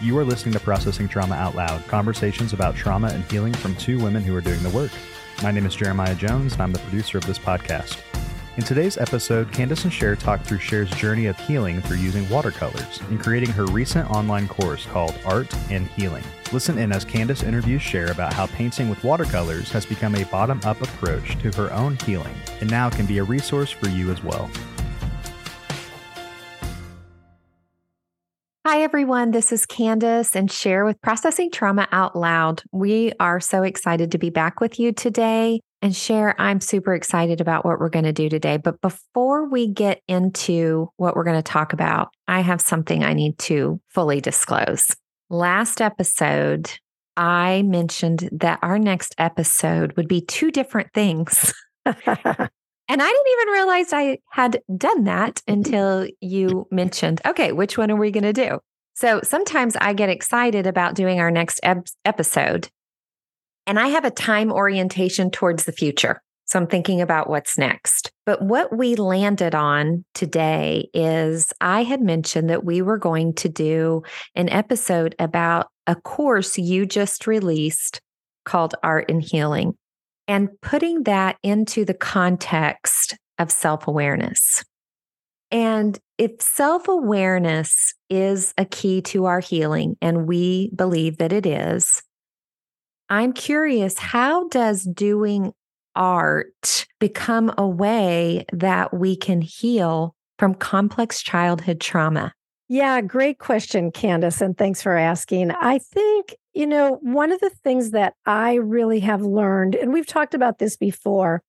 You are listening to Processing Trauma Out Loud, conversations about trauma and healing from two women who are doing the work. My name is Jeremiah Jones, and I'm the producer of this podcast. In today's episode, Kandace and Sher talk through Sher's journey of healing through using watercolors and creating her recent online course called Art and Healing. Listen in as Kandace interviews Sher about how painting with watercolors has become a bottom up approach to her own healing and now can be a resource for you as well. Everyone. This is Kandace and Sher with Processing Trauma Out Loud. We are so excited to be back with you today. And Sher, I'm super excited about what we're going to do today. But before we get into what we're going to talk about, I have something I need to fully disclose. Last episode, I mentioned that our next episode would be two different things. And I didn't even realize I had done that until you mentioned, okay, which one are we going to do? So sometimes I get excited about doing our next eb- episode, and I have a time orientation towards the future. So I'm thinking about what's next. But what we landed on today is I had mentioned that we were going to do an episode about a course you just released called Art and Healing and putting that into the context of self awareness. And if self awareness is a key to our healing, and we believe that it is, I'm curious how does doing art become a way that we can heal from complex childhood trauma? Yeah, great question, Kandace. And thanks for asking. I think, you know, one of the things that I really have learned, and we've talked about this before,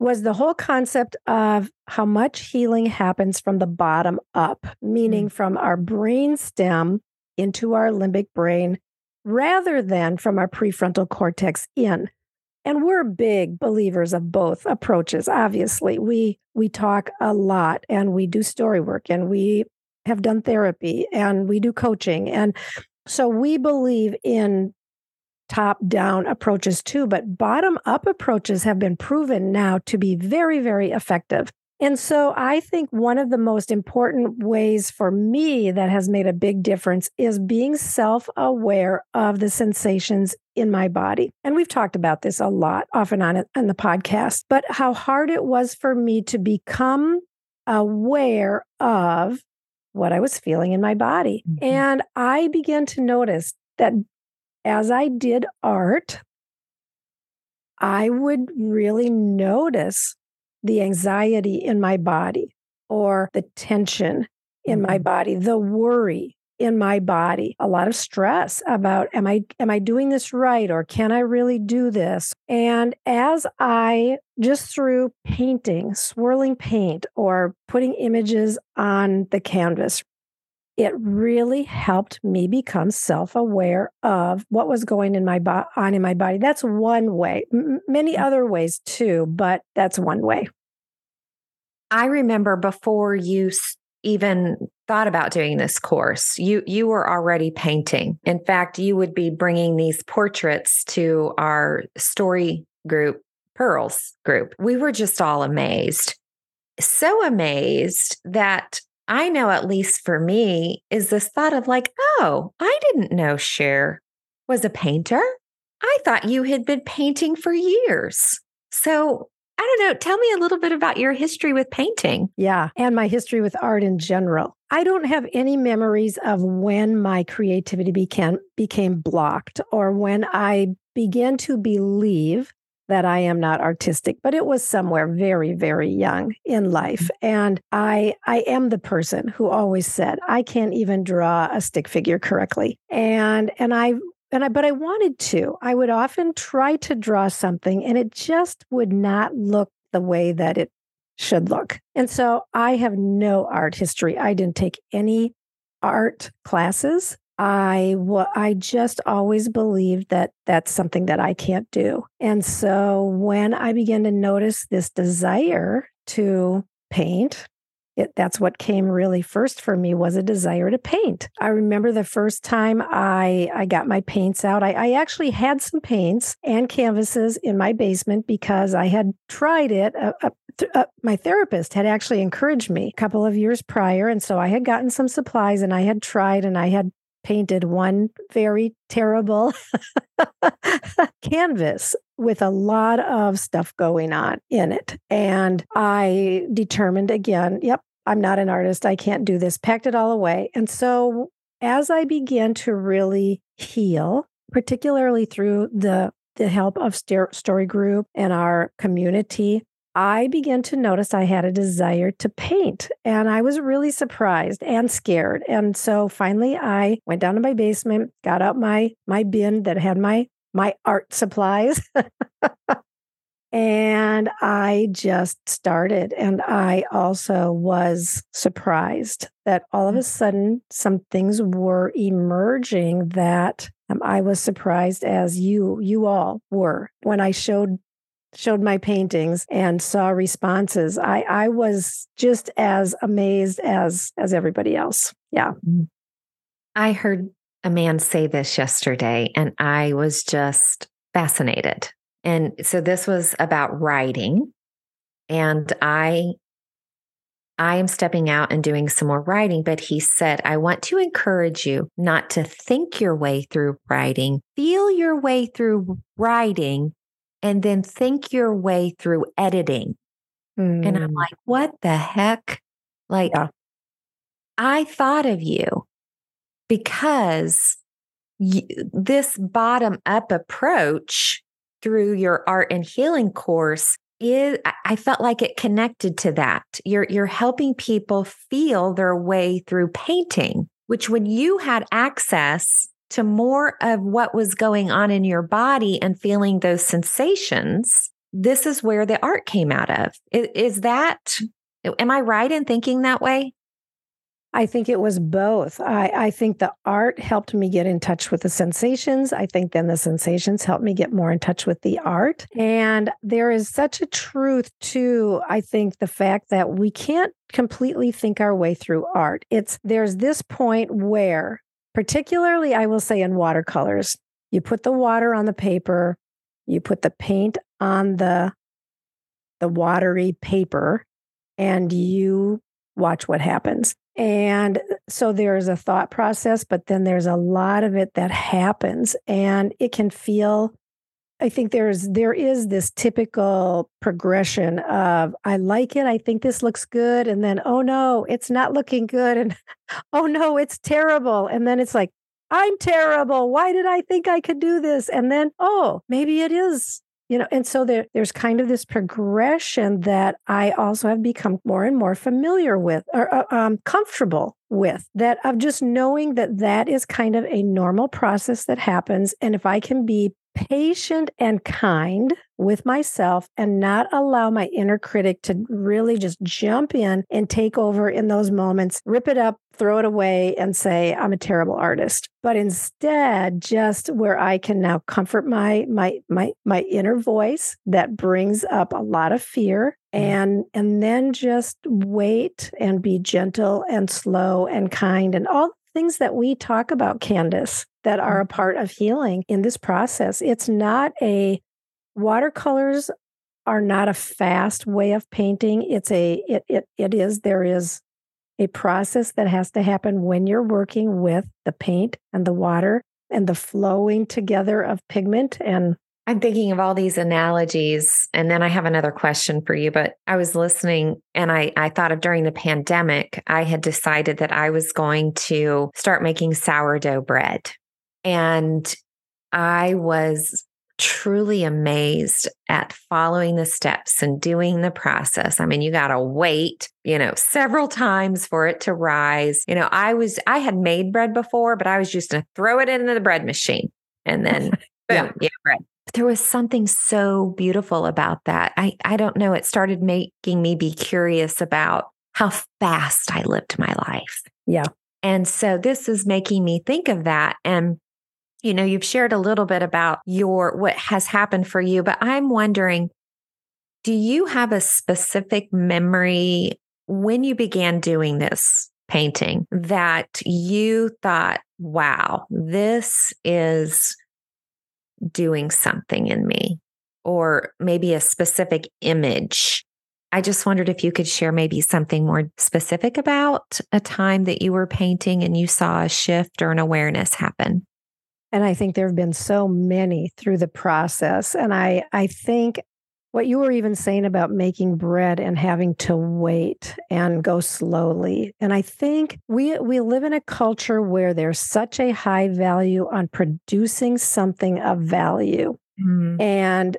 was the whole concept of how much healing happens from the bottom up, meaning mm. from our brain stem into our limbic brain rather than from our prefrontal cortex in. And we're big believers of both approaches. Obviously, we we talk a lot and we do story work and we have done therapy and we do coaching. And so we believe in top down approaches too, but bottom up approaches have been proven now to be very, very effective. And so I think one of the most important ways for me that has made a big difference is being self aware of the sensations in my body. And we've talked about this a lot off and on in the podcast, but how hard it was for me to become aware of what I was feeling in my body. Mm-hmm. And I began to notice that as I did art, I would really notice the anxiety in my body or the tension in mm-hmm. my body, the worry, in my body a lot of stress about am i am i doing this right or can i really do this and as i just through painting swirling paint or putting images on the canvas it really helped me become self-aware of what was going in my bo- on in my body. That's one way M- many mm. other ways too but that's one way. I remember before you even thought about doing this course you you were already painting. In fact you would be bringing these portraits to our story group pearls group. We were just all amazed. So amazed that i know at least for me is this thought of like oh i didn't know Sher was a painter i thought you had been painting for years so I don't know. Tell me a little bit about your history with painting. Yeah, and my history with art in general. I don't have any memories of when my creativity became became blocked or when I began to believe that I am not artistic, but it was somewhere very, very young in life. Mm-hmm. And I I am the person who always said, I can't even draw a stick figure correctly. And and I and I, but I wanted to. I would often try to draw something and it just would not look the way that it should look. And so I have no art history. I didn't take any art classes. I I just always believed that that's something that I can't do. And so when I began to notice this desire to paint, it, that's what came really first for me was a desire to paint. I remember the first time I I got my paints out. I, I actually had some paints and canvases in my basement because I had tried it. Uh, uh, my therapist had actually encouraged me a couple of years prior, and so I had gotten some supplies and I had tried and I had painted one very terrible canvas with a lot of stuff going on in it. And I determined again, yep, I'm not an artist. I can't do this. Packed it all away. And so as I began to really heal, particularly through the the help of Story Group and our community, I began to notice I had a desire to paint. And I was really surprised and scared. And so finally I went down to my basement, got out my my bin that had my my art supplies. and I just started. And I also was surprised that all of a mm. sudden some things were emerging that um, I was surprised as you you all were when I showed showed my paintings and saw responses. I I was just as amazed as as everybody else. Yeah. Mm. I heard a man say this yesterday and I was just fascinated. And so this was about writing and I I am stepping out and doing some more writing, but he said, I want to encourage you not to think your way through writing, feel your way through writing, and then think your way through editing. Mm. And I'm hmm. like, what the heck? Like, yeah. I thought of you because you, this bottom up approach through your art and healing course is I felt like it connected to that. You're you're helping people feel their way through painting, which when you had access to more of what was going on in your body and feeling those sensations, this is where the art came out of. Is, is that am I right in thinking that way? I think it was both. I, I think the art helped me get in touch with the sensations. I think then the sensations helped me get more in touch with the art. And there is such a truth to, I think, the fact that we can't completely think our way through art. It's there's this point where, particularly, I will say in watercolors, you put the water on the paper, you put the paint on the the watery paper, and you watch what happens. And so there's a thought process, but then there's a lot of it that happens and it can feel I think there's there is this typical progression of I like it, I think this looks good and then oh no, it's not looking good and oh no, it's terrible and then it's like I'm terrible. Why did I think I could do this? And then oh, maybe it is you know and so there, there's kind of this progression that i also have become more and more familiar with or uh, um, comfortable with that of just knowing that that is kind of a normal process that happens and if i can be patient and kind with myself and not allow my inner critic to really just jump in and take over in those moments, rip it up, throw it away, and say, I'm a terrible artist. But instead, just where I can now comfort my my my my inner voice that brings up a lot of fear and and then just wait and be gentle and slow and kind and all things that we talk about, Kandace, that are a mm-hmm. part of healing in this process. It's not a watercolors are not a fast way of painting. It's a it it it is there is a process that has to happen when you're working with the paint and the water and the flowing together of pigment and I'm thinking of all these analogies. And then I have another question for you. But I was listening and I, I thought of during the pandemic, I had decided that I was going to start making sourdough bread. And I was truly amazed at following the steps and doing the process. I mean, you got to wait, you know, several times for it to rise. You know, I was, I had made bread before, but I was just going to throw it into the bread machine and then boom, yeah. yeah, bread there was something so beautiful about that. I, I don't know. It started making me be curious about how fast I lived my life. Yeah. And so this is making me think of that. And, you know, you've shared a little bit about your, what has happened for you, but I'm wondering, do you have a specific memory when you began doing this painting that you thought, wow, this is doing something in me, or maybe a specific image I just wondered if you could share maybe something more specific about a time that you were painting and you saw a shift or an awareness happen. And I think there have been so many through the process. And I, I think what you were even saying about making bread and having to wait and go slowly. And I think we we live in a culture where there's such a high value on producing something of value. Mm. And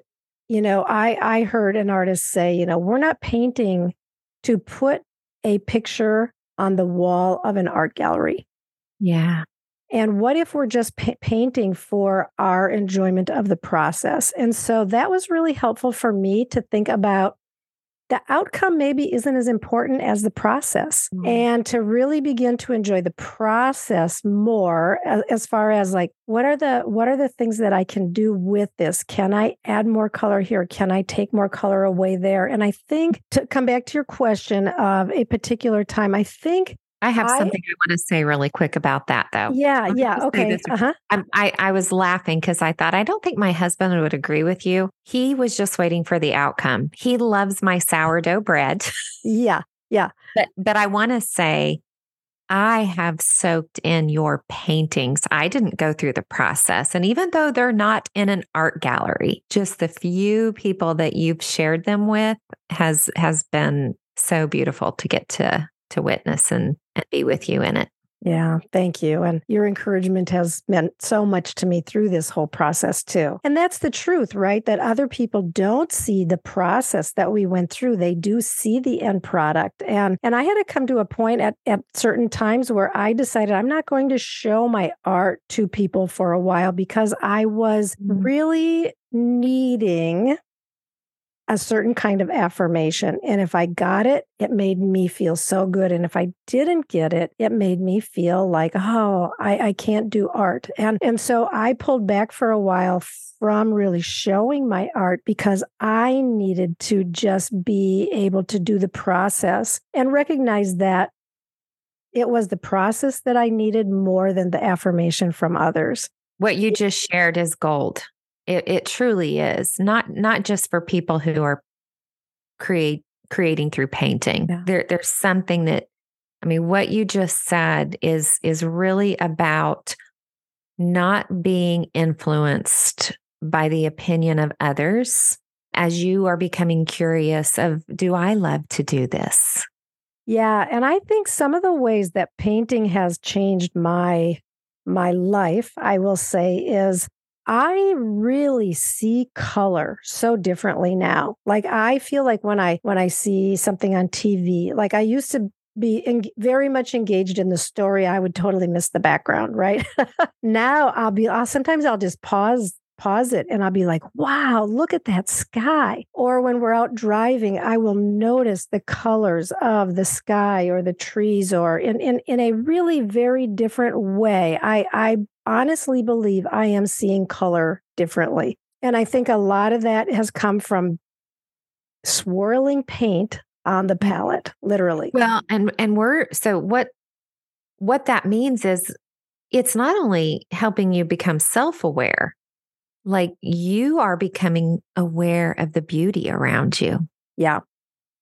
you know, I I heard an artist say, you know, we're not painting to put a picture on the wall of an art gallery. Yeah. And what if we're just pa- painting for our enjoyment of the process? And so that was really helpful for me to think about the outcome maybe isn't as important as the process mm-hmm. and to really begin to enjoy the process more as, as, far as like what are the what are the things that I can do with this can I add more color here can I take more color away there and I think to come back to your question of a particular time I think I have I, something I want to say really quick about that, though. Yeah, yeah, okay. Uh-huh. I, I was laughing because I thought I don't think my husband would agree with you. He was just waiting for the outcome. He loves my sourdough bread. yeah, yeah. But but I want to say, I have soaked in your paintings. I didn't go through the process, and even though they're not in an art gallery, just the few people that you've shared them with has has been so beautiful to get to to witness and, and be with you in it. Yeah, thank you. And your encouragement has meant so much to me through this whole process, too. And that's the truth, right? That other people don't see the process that we went through. They do see the end product. And and I had to come to a point at, at certain times where I decided I'm not going to show my art to people for a while because I was mm-hmm. really needing a certain kind of affirmation. And if I got it, it made me feel so good. And if I didn't get it, it made me feel like, oh, I, I can't do art. And and so I pulled back for a while from really showing my art because I needed to just be able to do the process and recognize that it was the process that I needed more than the affirmation from others. What you just shared is gold. It, it truly is not not just for people who are create creating through painting. Yeah. There, there's something that I mean, what you just said is is really about not being influenced by the opinion of others as you are becoming curious of do I love to do this? Yeah, and I think some of the ways that painting has changed my my life, I will say is I really see color so differently now. Like I feel like when I when I see something on TV, like I used to be very much engaged in the story, I would totally miss the background, right? now I'll be I'll, sometimes I'll just pause pause it and I'll be like, wow, look at that sky. Or when we're out driving, I will notice the colors of the sky or the trees or in, in, in a really very different way. I, I honestly believe I am seeing color differently. And I think a lot of that has come from swirling paint on the palette, literally. Well, and and we're so what what that means is it's not only helping you become self-aware, like you are becoming aware of the beauty around you. Yeah.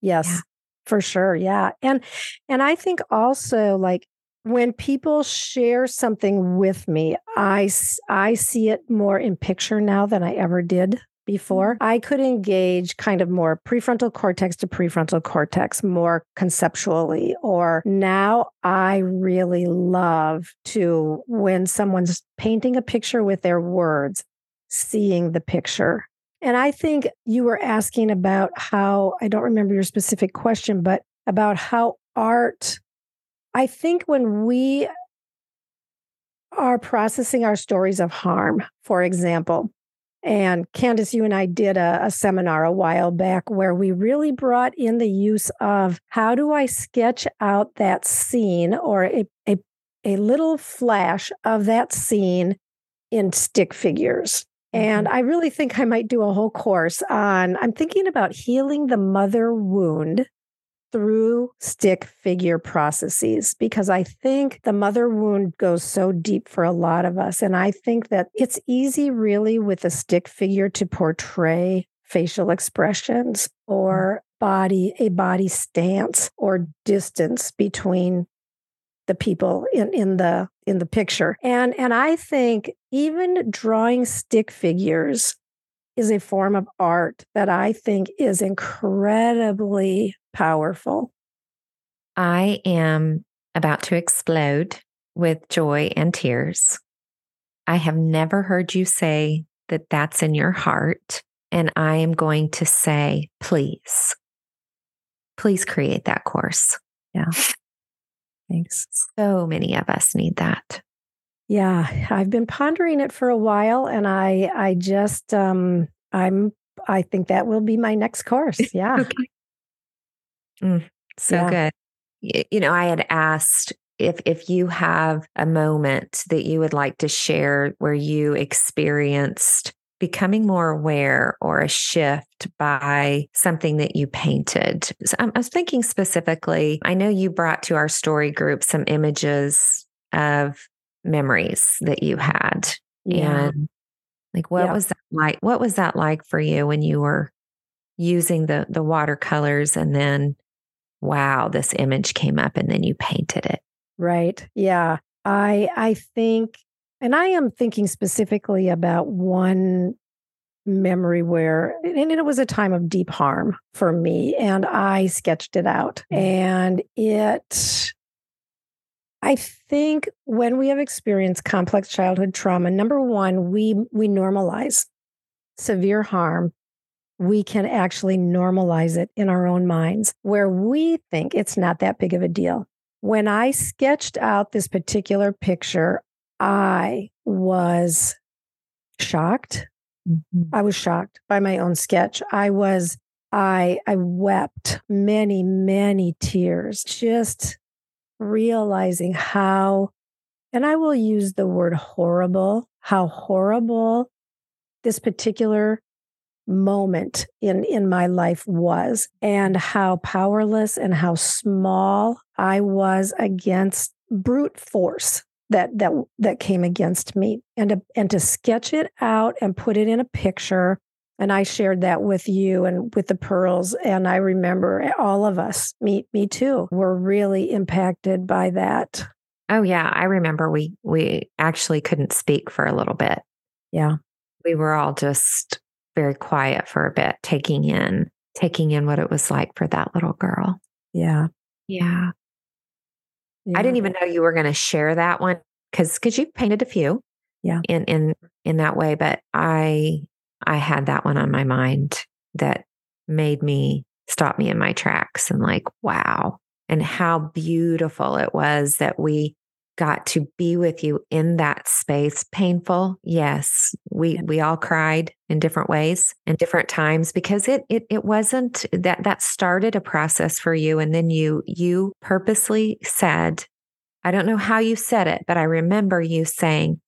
Yes. Yeah. For sure. Yeah. And and I think also like when people share something with me, I I see it more in picture now than I ever did before. Mm-hmm. I could engage kind of more prefrontal cortex to prefrontal cortex more conceptually. Or now I really love to, when someone's painting a picture with their words, seeing the picture. And I think you were asking about how, I don't remember your specific question, but about how art, I think when we are processing our stories of harm, for example, and Kandace, you and I did a, a, seminar a while back where we really brought in the use of how do I sketch out that scene or a, a, a little flash of that scene in stick figures. And mm-hmm. I really think I might do a whole course on, I'm thinking about healing the mother wound through stick figure processes because I think the mother wound goes so deep for a lot of us. And I think that it's easy, really, with a stick figure to portray facial expressions or body, a body stance or distance between the people in, in the in the picture. And and I think even drawing stick figures is a form of art that I think is incredibly powerful. I am about to explode with joy and tears. I have never heard you say that that's in your heart. And I am going to say, please, please create that course. Yeah. Thanks. So many of us need that. Yeah, I've been pondering it for a while and I I just um I'm I think that will be my next course. Yeah. okay. mm, so yeah. good. You, you know, I had asked if if you have a moment that you would like to share where you experienced becoming more aware or a shift by something that you painted. So I was thinking specifically, I know you brought to our story group some images of memories that you had. Yeah. And like what yeah. was that like? What was that like for you when you were using the the watercolors and then wow, this image came up and then you painted it? Right. Yeah. I I think and I am thinking specifically about one memory where and it was a time of deep harm for me and I sketched it out mm. and it I think when we have experienced complex childhood trauma number 1 we we normalize severe harm we can actually normalize it in our own minds where we think it's not that big of a deal when I sketched out this particular picture, I was shocked. Mm-hmm. I was shocked by my own sketch. I was, I, I wept many, many tears, just realizing how, and I will use the word horrible, how horrible this particular moment in in my life was and how powerless and how small I was against brute force that that that came against me and to and to sketch it out and put it in a picture and I shared that with you and with the pearls and I remember all of us me me too were really impacted by that. Oh yeah, I remember we we actually couldn't speak for a little bit. Yeah. We were all just very quiet for a bit, taking in, taking in what it was like for that little girl. Yeah. Yeah. Yeah. I didn't even know you were going to share that one because because you painted a few. Yeah. In in in that way, but I I had that one on my mind that made me stop me in my tracks and like, wow. And how beautiful it was that we got to be with you in that space. Painful yes. We we all cried in different ways in different times because it it it wasn't that that started a process for you and then you you purposely said i don't know how you said it but i remember you saying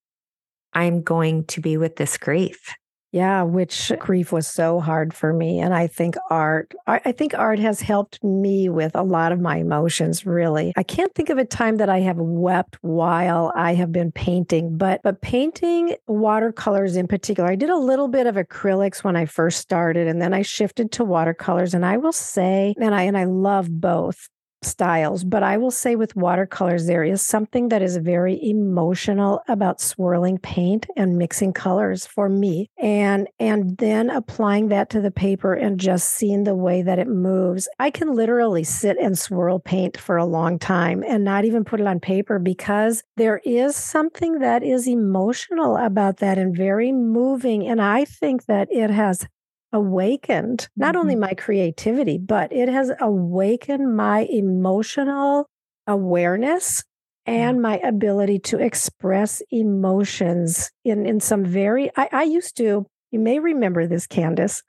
i'm going to be with this grief yeah, which grief was so hard for me. And I think art, I think art has helped me with a lot of my emotions, really. I can't think of a time that I have wept while I have been painting, but but painting watercolors in particular. I did a little bit of acrylics when I first started, and then I shifted to watercolors. And I will say, and I and I love both styles, but I will say with watercolors, there is something that is very emotional about swirling paint and mixing colors for me. And and then applying that to the paper and just seeing the way that it moves. I can literally sit and swirl paint for a long time and not even put it on paper because there is something that is emotional about that and very moving. And I think that it has awakened not only mm-hmm. my creativity, but it has awakened my emotional awareness and my ability to express emotions in, in some very, I, I used to, you may remember this, Kandace,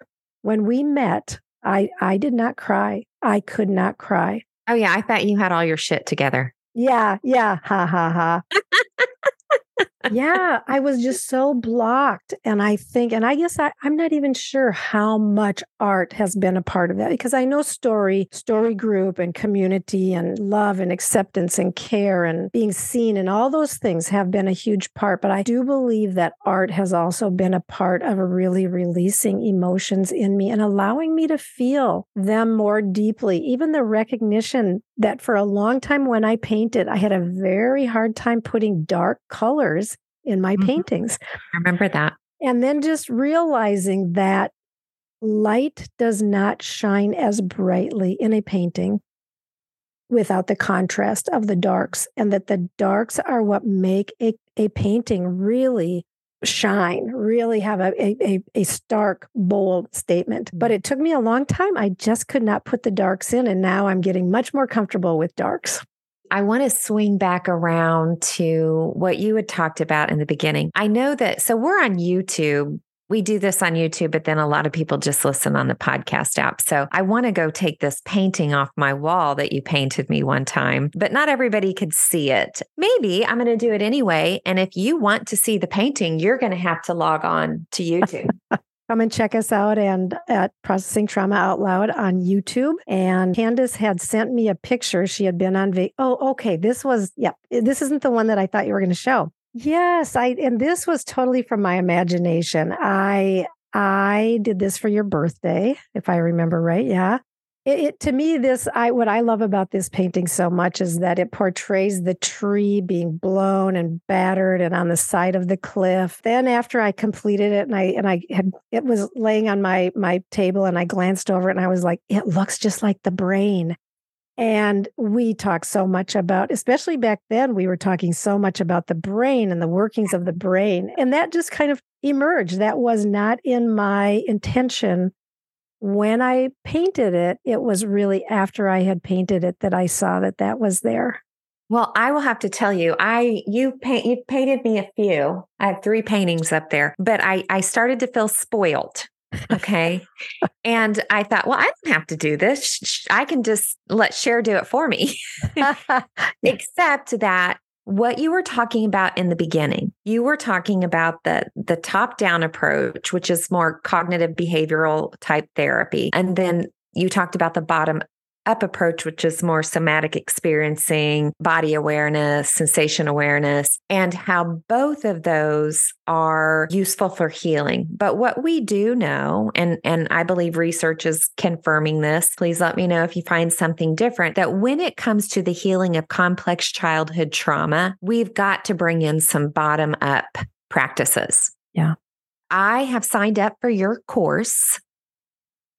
when we met, I, I did not cry. I could not cry. Oh, yeah. I thought you had all your shit together. Yeah. Yeah. Ha ha ha. yeah, I was just so blocked. And I think, and I guess I, I'm not even sure how much art has been a part of that because I know story, story group and community and love and acceptance and care and being seen and all those things have been a huge part. But I do believe that art has also been a part of really releasing emotions in me and allowing me to feel them more deeply. Even the recognition that for a long time when I painted, I had a very hard time putting dark colors in my mm-hmm. paintings. I remember that. And then just realizing that light does not shine as brightly in a painting without the contrast of the darks, and that the darks are what make a, a painting really shine, really have a, a, a stark, bold statement. But it took me a long time. I just could not put the darks in. And now I'm getting much more comfortable with darks. I want to swing back around to what you had talked about in the beginning. I know that, so we're on YouTube we do this on YouTube, but then a lot of people just listen on the podcast app. So I want to go take this painting off my wall that you painted me one time, but not everybody could see it. Maybe I'm going to do it anyway. And if you want to see the painting, you're going to have to log on to YouTube. Come and check us out and at Processing Trauma Out Loud on YouTube. And Kandace had sent me a picture. She had been on. Va- oh, okay. This was, yeah, eh, this isn't the one that I thought you were going to show. Yes, I and this was totally from my imagination. I I did this for your birthday, if I remember right. Yeah. It, it, to me this I what I love about this painting so much is that it portrays the tree being blown and battered and on the side of the cliff. Then after I completed it and I and I had it was laying on my my table and I glanced over it and I was like it looks just like the brain. And we talk so much about, especially back then, we were talking so much about the brain and the workings of the brain. And that just kind of emerged. That was not in my intention when I painted it. It was really after I had painted it that I saw that that was there. Well, I will have to tell you, I you paint you painted me a few. I have three paintings up there, but I I started to feel spoiled Okay. and I thought, well, I don't have to do this. I can just let Sher do it for me. Except that what you were talking about in the beginning, you were talking about the the top down approach, which is more cognitive behavioral type therapy. And then you talked about the bottom up approach, which is more somatic experiencing, body awareness, sensation awareness, and how both of those are useful for healing. But what we do know, and, and I believe research is confirming this, please let me know if you find something different, that when it comes to the healing of complex childhood trauma, we've got to bring in some bottom up practices. Yeah. I have signed up for your course.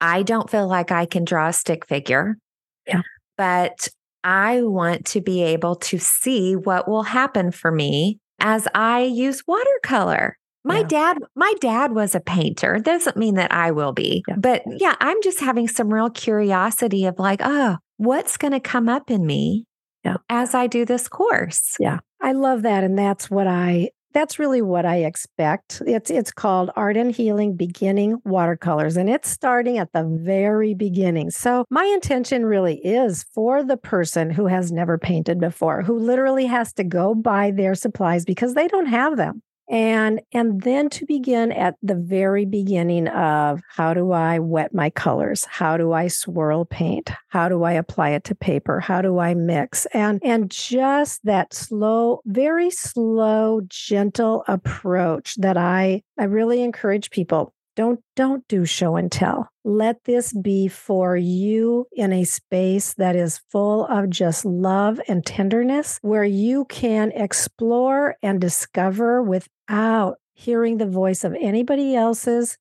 I don't feel like I can draw a stick figure. Yeah. But I want to be able to see what will happen for me as I use watercolor. My yeah. dad, my dad was a painter. Doesn't mean that I will be. Yeah. But yeah, I'm just having some real curiosity of like, oh, what's going to come up in me yeah. as I do this course? Yeah. I love that. And that's what I that's really what I expect. It's it's called Art and Healing Beginning Watercolors and it's starting at the very beginning. So my intention really is for the person who has never painted before, who literally has to go buy their supplies because they don't have them and and then to begin at the very beginning of how do i wet my colors? How do i swirl paint? How do i apply it to paper? How do i mix? And and just that slow very slow gentle approach that i i really encourage people don't don't do show and tell. Let this be for you in a space that is full of just love and tenderness where you can explore and discover without hearing the voice of anybody else's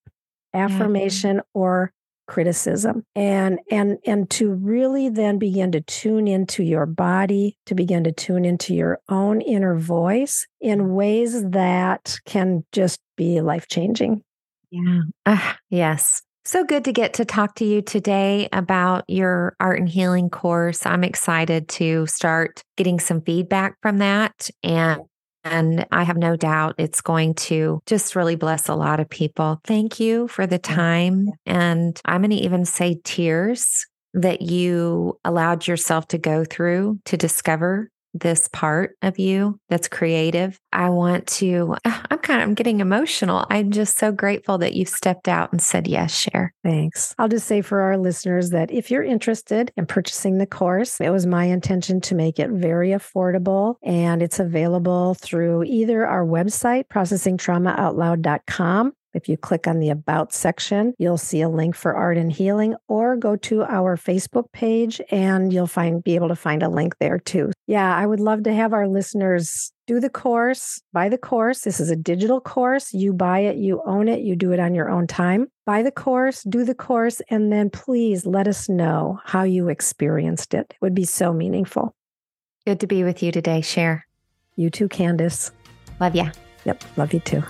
affirmation mm-hmm. or criticism and and and to really then begin to tune into your body to begin to tune into your own inner voice in ways that can just be life changing yeah. Uh, yes. So good to get to talk to you today about your art and healing course. I'm excited to start getting some feedback from that and and I have no doubt it's going to just really bless a lot of people. Thank you for the time and I'm going to even say tears that you allowed yourself to go through to discover this part of you that's creative. I want to, I'm kind of, I'm getting emotional. I'm just so grateful that you've stepped out and said, yes, share. Thanks. I'll just say for our listeners that if you're interested in purchasing the course, it was my intention to make it very affordable and it's available through either our website, processingtraumaoutloud.com, if you click on the About section, you'll see a link for Art and Healing, or go to our Facebook page and you'll find be able to find a link there too. Yeah, I would love to have our listeners do the course, buy the course. This is a digital course. You buy it, you own it, you do it on your own time. Buy the course, do the course, and then please let us know how you experienced it. It would be so meaningful. Good to be with you today. Sher. You too, Kandace. Love ya. Yep, love you too.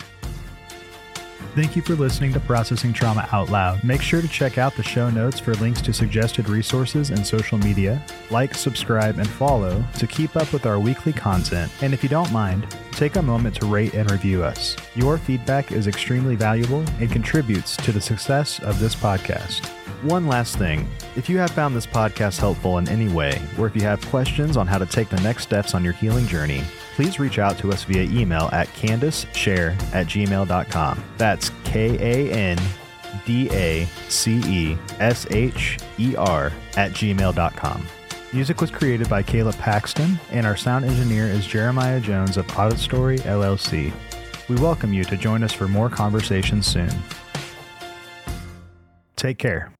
Thank you for listening to Processing Trauma Out Loud. Make sure to check out the show notes for links to suggested resources and social media. Like, subscribe, and follow to keep up with our weekly content. And if you don't mind, take a moment to rate and review us. Your feedback is extremely valuable and contributes to the success of this podcast. One last thing if you have found this podcast helpful in any way, or if you have questions on how to take the next steps on your healing journey, please reach out to us via email at kandacesher at gmail.com. That's K A N D A C E S H E R at gmail.com. Music was created by Caleb Paxton, and our sound engineer is Jeremiah Jones of Audistory LLC. We welcome you to join us for more conversations soon. Take care.